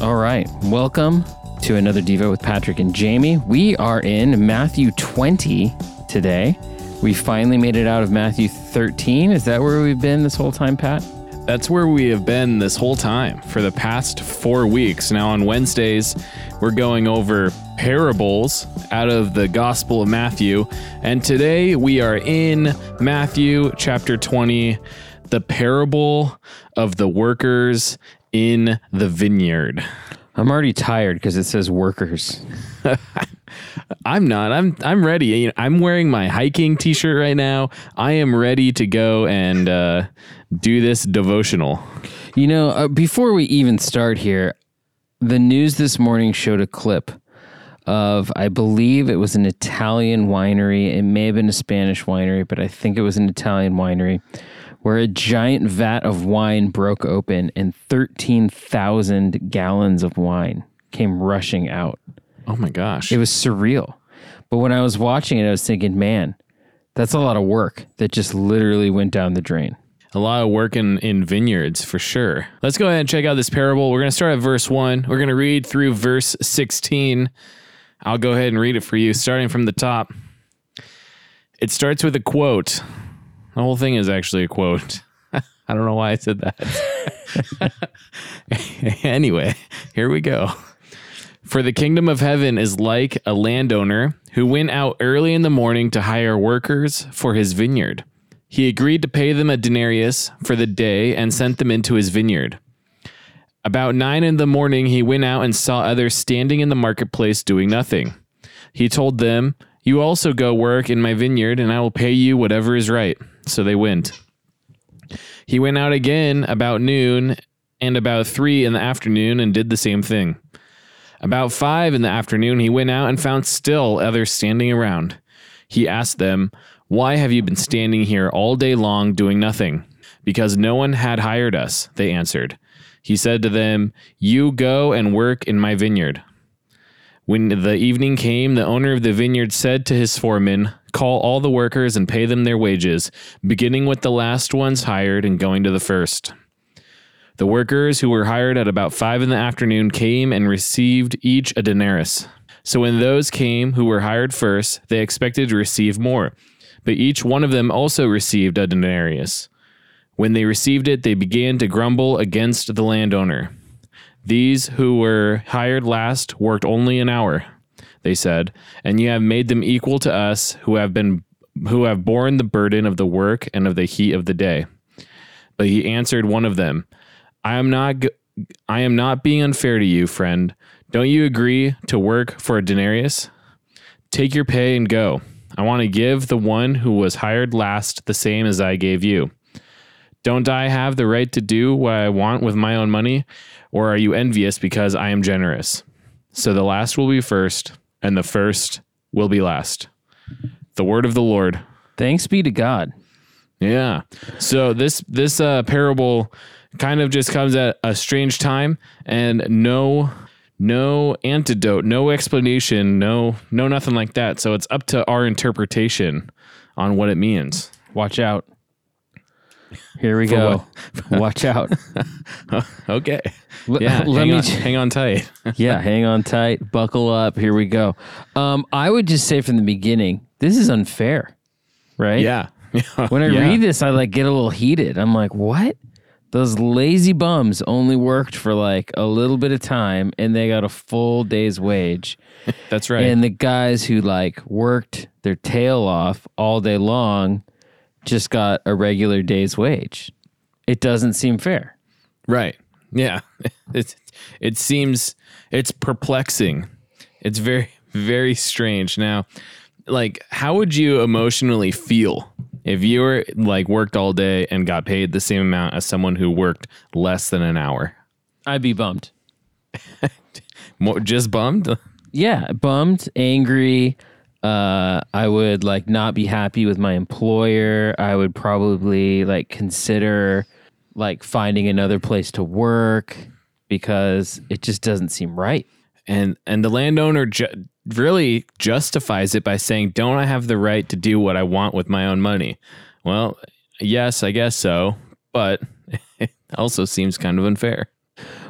All right. Welcome to another Devo with Patrick and Jamie. We are in Matthew 20 today. We finally made it out of Matthew 13. Is that where we've been this whole time, Pat? That's where we have been this whole time for the past four weeks. Now, on Wednesdays, we're going over parables out of the Gospel of Matthew. And today we are in Matthew chapter 20, the parable of the workers in the vineyard. I'm already tired because it says workers. I'm not. I'm I'm ready. You know, I'm wearing my hiking t-shirt right now. I am ready to go and uh, do this devotional. You know, uh, before we even start here, the news this morning showed a clip of, I believe it was an Italian winery. It may have been a Spanish winery, but I think it was an Italian winery where a giant vat of wine broke open and 13,000 gallons of wine came rushing out. Oh my gosh. It was surreal. But when I was watching it, I was thinking, man, that's a lot of work that just literally went down the drain. A lot of work in, in vineyards for sure. Let's go ahead and check out this parable. We're going to start at verse 1. We're going to read through verse 16. I'll go ahead and read it for you, starting from the top. It starts with a quote. The whole thing is actually a quote. I don't know why I said that. anyway, here we go. For the kingdom of heaven is like a landowner who went out early in the morning to hire workers for his vineyard. He agreed to pay them a denarius for the day and sent them into his vineyard. About nine in the morning, he went out and saw others standing in the marketplace doing nothing. He told them, You also go work in my vineyard, and I will pay you whatever is right. So they went. He went out again about noon and about three in the afternoon and did the same thing. About five in the afternoon, he went out and found still others standing around. He asked them, Why have you been standing here all day long doing nothing? Because no one had hired us, they answered. He said to them, You go and work in my vineyard. When the evening came, the owner of the vineyard said to his foreman, Call all the workers and pay them their wages, beginning with the last ones hired and going to the first. The workers who were hired at about five in the afternoon came and received each a denarius. So when those came who were hired first, they expected to receive more, but each one of them also received a denarius. When they received it, they began to grumble against the landowner. These who were hired last worked only an hour, they said, and you have made them equal to us who have been who have borne the burden of the work and of the heat of the day. But he answered one of them, I am not I am not being unfair to you, friend. Don't you agree to work for a denarius? Take your pay and go. I want to give the one who was hired last the same as I gave you. Don't I have the right to do what I want with my own money? Or are you envious because I am generous? So the last will be first, and the first will be last. The word of the Lord. Thanks be to God. Yeah. So this this uh, parable kind of just comes at a strange time and no no antidote, no explanation, no no nothing like that. So it's up to our interpretation on what it means. Watch out. Here we go. Watch out. Okay. L- Yeah. let hang, me on, j- hang on tight. yeah, hang on tight, buckle up. Here we go. Um, I would just say from the beginning, this is unfair, right? yeah. When I Yeah. read this, I like get a little heated. I'm like, what? Those lazy bums only worked for like a little bit of time and they got a full day's wage. That's right. And the guys who like worked their tail off all day long just got a regular day's wage. It doesn't seem fair. Right. Yeah. It it seems it's perplexing. It's very very strange. Now, like how would you emotionally feel if you were like worked all day and got paid the same amount as someone who worked less than an hour? I'd be bummed. More, just bummed? Yeah, bummed, angry. Uh, I would like not be happy with my employer. I would probably like consider like finding another place to work because it just doesn't seem right. And and the landowner ju- really justifies it by saying, "Don't I have the right to do what I want with my own money?" Well, yes, I guess so, but it also seems kind of unfair.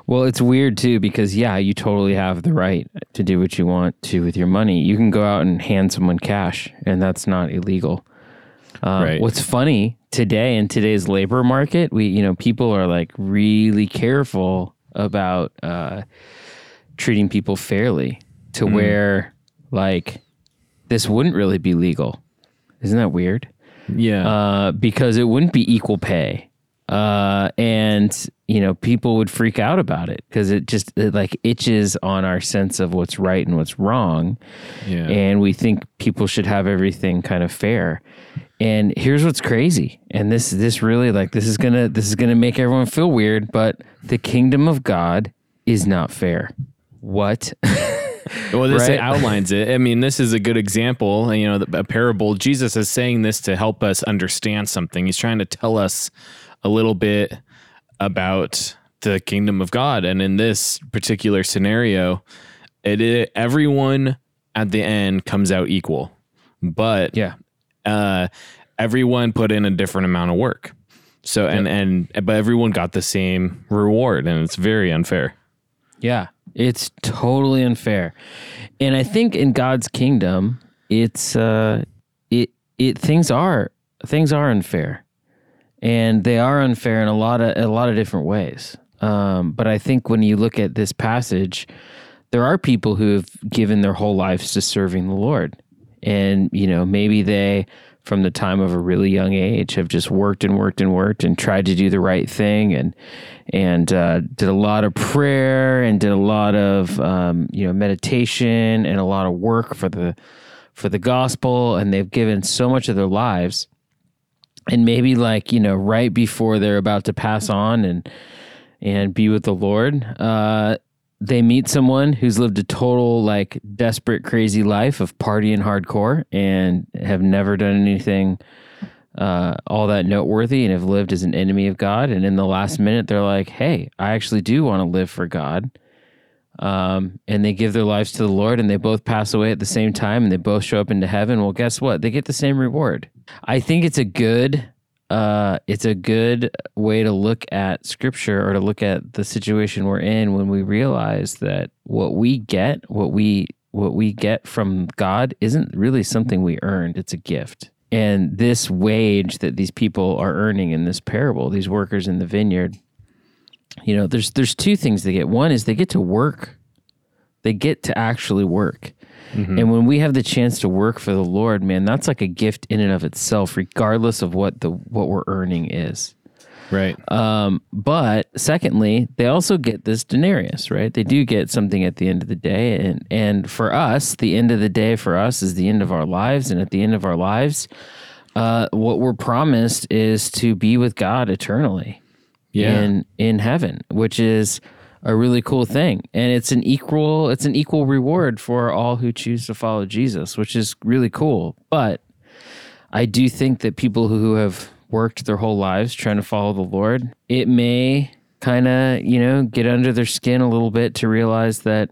Well, it's weird too because yeah, you totally have the right to do what you want to with your money. You can go out and hand someone cash, and that's not illegal. Um, Right. What's funny today in today's labor market, we you know people are like really careful about uh, treating people fairly to where like this wouldn't really be legal. Isn't that weird? Yeah. uh, because it wouldn't be equal pay. Uh, and you know, people would freak out about it because it just it like itches on our sense of what's right and what's wrong, yeah. and we think people should have everything kind of fair. And here's what's crazy, and this this really like this is gonna this is gonna make everyone feel weird, but the kingdom of God is not fair. What? Well, this Right? outlines it. I mean, this is a good example. You know, a parable. Jesus is saying this to help us understand something. He's trying to tell us a little bit about the kingdom of God. And in this particular scenario, it i- everyone at the end comes out equal, but yeah, uh, everyone put in a different amount of work. So and and but everyone got the same reward, and it's very unfair. Yeah, it's totally unfair. And I think in God's kingdom, it's uh it it things are things are unfair. And they are unfair in a lot of a lot of different ways. Um, but I think when you look at this passage, there are people who have given their whole lives to serving the Lord. And, you know, maybe they from the time of a really young age have just worked and worked and worked and tried to do the right thing and and uh, did a lot of prayer and did a lot of um, you know meditation and a lot of work for the for the gospel and they've given so much of their lives and maybe like you know right before they're about to pass on and and be with the Lord, uh, they meet someone who's lived a total like desperate, crazy life of partying hardcore and have never done anything uh, all that noteworthy and have lived as an enemy of God. And in the last minute, they're like, "Hey, I actually do want to live for God." Um, and they give their lives to the Lord, and they both pass away at the same time, and they both show up into heaven. Well, guess what? They get the same reward. I think it's a good uh, it's a good way to look at scripture or to look at the situation we're in when we realize that what we get, what we what we get from God isn't really something we earned, it's a gift. And this wage that these people are earning in this parable, these workers in the vineyard, you know, there's there's two things they get. One is they get to work. They get to actually work. And when we have the chance to work for the Lord, man, that's like a gift in and of itself, regardless of what the what we're earning is. Right. Um, but secondly, they also get this denarius, right? They do get something at the end of the day, and and for us, the end of the day for us is the end of our lives, and at the end of our lives, uh, what we're promised is to be with God eternally Yeah. in in heaven, which is a really cool thing, and it's an equal it's an equal reward for all who choose to follow Jesus, which is really cool. But I do think that people who have worked their whole lives trying to follow the Lord, it may kind of you know get under their skin a little bit to realize that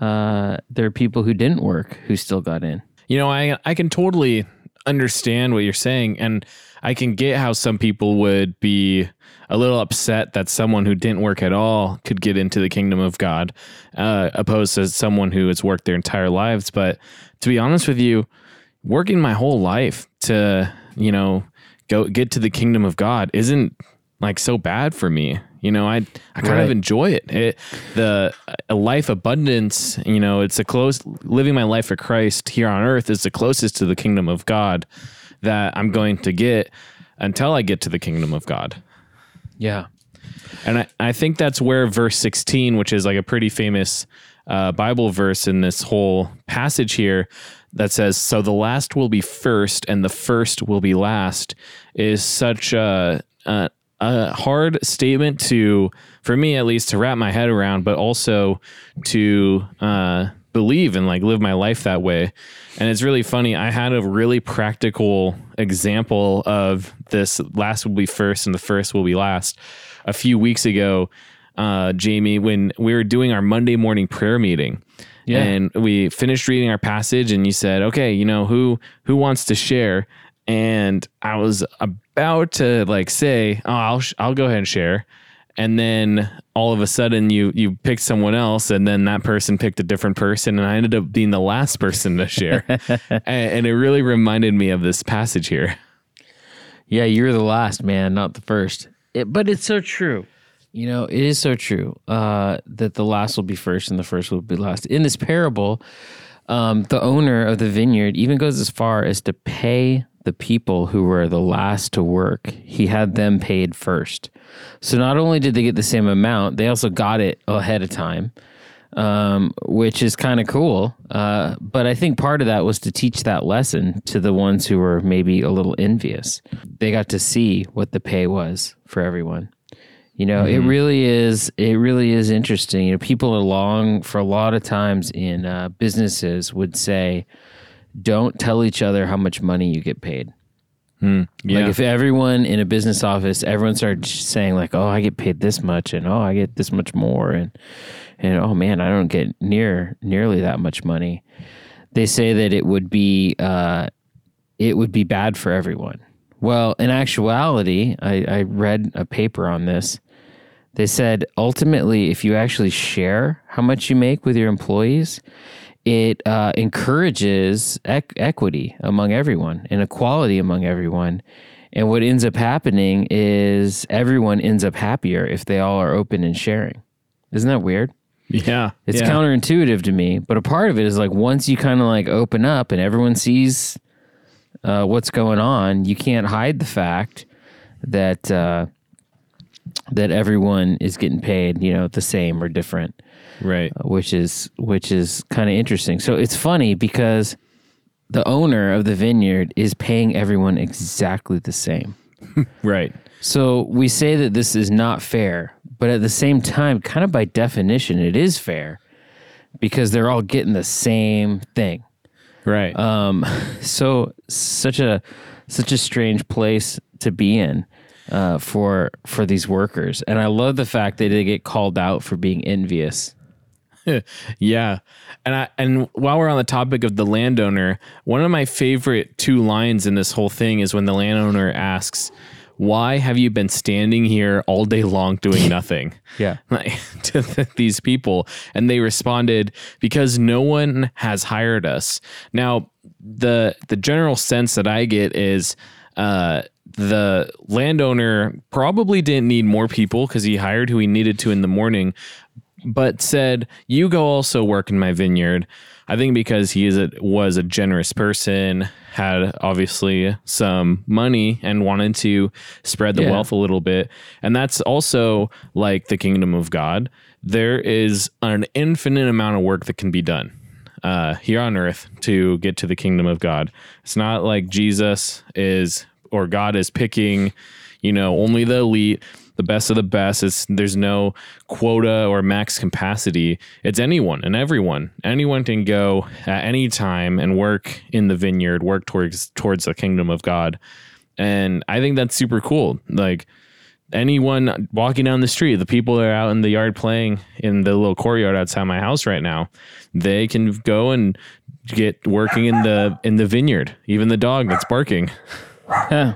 uh, there are people who didn't work who still got in. You know, I I can totally understand what you're saying, and I can get how some people would be a little upset that someone who didn't work at all could get into the kingdom of God, uh, opposed to someone who has worked their entire lives. But to be honest with you, working my whole life to you know go get to the kingdom of God isn't like so bad for me. You know, I I kind Right. of enjoy it. it. The a life abundance, you know, it's a close living my life for Christ here on earth is the closest to the kingdom of God that I'm going to get until I get to the kingdom of God. Yeah. And I, I think that's where verse 16, which is like a pretty famous uh, Bible verse in this whole passage here, that says, So the last will be first and the first will be last, is such a, a, a hard statement to, for me at least, to wrap my head around, but also to uh, believe and like live my life that way. And it's really funny. I had a really practical example of this last will be first and the first will be last a few weeks ago, uh, Jamie, when we were doing our Monday morning prayer meeting. Yeah. And we finished reading our passage and you said, okay, you know, who who wants to share? And I was about to like say, oh, I'll sh- I'll go ahead and share. And then all of a sudden you you picked someone else and then that person picked a different person and I ended up being the last person to share. and, and it really reminded me of this passage here. Yeah, you're the last man, not the first. It, but it's so true. You know, it is so true uh, that the last will be first and the first will be last. In this parable, um, the owner of the vineyard even goes as far as to pay the people who were the last to work. He had them paid first. So not only did they get the same amount, they also got it ahead of time, um, which is kind of cool. Uh, but I think part of that was to teach that lesson to the ones who were maybe a little envious. They got to see what the pay was for everyone. You know, mm-hmm. it really is. It really is interesting. You know, people along for a lot of times in uh, businesses would say, "Don't tell each other how much money you get paid." Mm, yeah. Like if everyone in a business office, everyone started saying like, "Oh, I get paid this much," and "Oh, I get this much more," and and "Oh man, I don't get near nearly that much money." They say that it would be uh, it would be bad for everyone. Well, in actuality, I, I read a paper on this. They said ultimately, if you actually share how much you make with your employees, it uh, encourages ec- equity among everyone and equality among everyone. And what ends up happening is everyone ends up happier if they all are open and sharing. Isn't that weird? Yeah. It's yeah. counterintuitive to me, but a part of it is like once you kind of like open up and everyone sees uh, what's going on, you can't hide the fact that uh, that everyone is getting paid, you know, the same or different, right? Uh, which is which is kind of interesting. So it's funny because the owner of the vineyard is paying everyone exactly the same, right? So we say that this is not fair, but at the same time, kind of by definition, it is fair because they're all getting the same thing, right? Um, so such a such a strange place to be in uh, for for these workers, and I love the fact that they get called out for being envious. yeah, and I and while we're on the topic of the landowner, one of my favorite two lines in this whole thing is when the landowner asks, "Why have you been standing here all day long doing nothing?" yeah, like, to th- these people, and they responded, "Because no one has hired us." Now, the the general sense that I get is. Uh, the landowner probably didn't need more people because he hired who he needed to in the morning, but said, "You go also work in my vineyard." I think because he is a, was a generous person, had obviously some money and wanted to spread the yeah. wealth a little bit, and that's also like the kingdom of God. There is an infinite amount of work that can be done uh, here on earth to get to the kingdom of God. It's not like Jesus is or God is picking, you know, only the elite, the best of the best. It's there's no quota or max capacity. It's anyone and everyone. Anyone can go at any time and work in the vineyard, work towards towards the kingdom of God. And I think that's super cool. Like anyone walking down the street, the people that are out in the yard playing in the little courtyard outside my house right now, they can go and get working in the in the vineyard. Even the dog that's barking. yeah,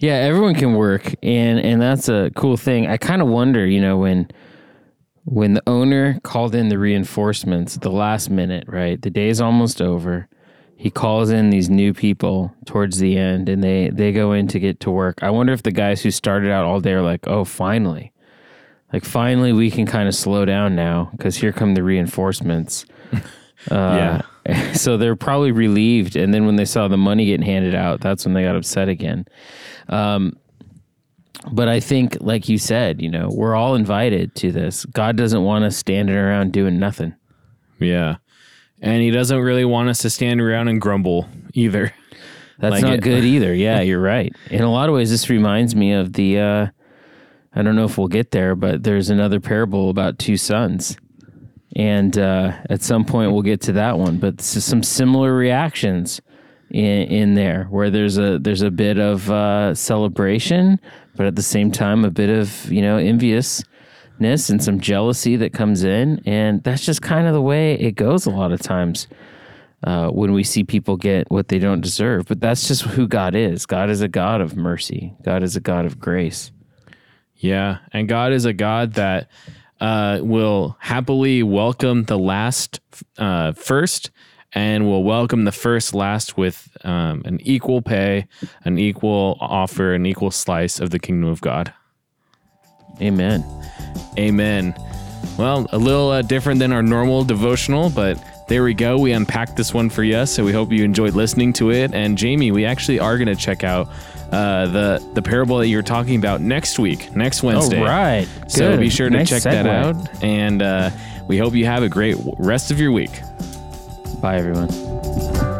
everyone can work, and and that's a cool thing. I kind of wonder, you know, when when the owner called in the reinforcements the last minute, right? The day is almost over. He calls in these new people towards the end, and they they go in to get to work. I wonder if the guys who started out all day are like, "Oh, finally." Like finally, we can kind of slow down now because here come the reinforcements. Uh, yeah. So they're probably relieved, and then when they saw the money getting handed out, that's when they got upset again. Um, but I think, like you said, you know, we're all invited to this. God doesn't want us standing around doing nothing. Yeah, and He doesn't really want us to stand around and grumble either. That's like not it. good either. Yeah, you're right. In a lot of ways, this reminds me of the. Uh, I don't know if we'll get there, but there's another parable about two sons and uh, at some point we'll get to that one. But some similar reactions in, in there, where there's a there's a bit of uh, celebration, but at the same time a bit of you know enviousness and some jealousy that comes in, and that's just kind of the way it goes a lot of times. Uh, when we see people get what they don't deserve. But that's just who God is. God is a God of mercy. God is a God of grace. Yeah, and God is a God that uh, will happily welcome the last uh, first, and will welcome the first last with um, an equal pay, an equal offer, an equal slice of the kingdom of God. Amen. Amen. Well, a little uh, different than our normal devotional, but there we go. We unpacked this one for you, so we hope you enjoyed listening to it. And Jamie, we actually are going to check out uh, the the parable that you're talking about next week, next Wednesday. All right. So be sure to Nice check that out, and uh, we hope you have a great rest of your week. Bye, everyone.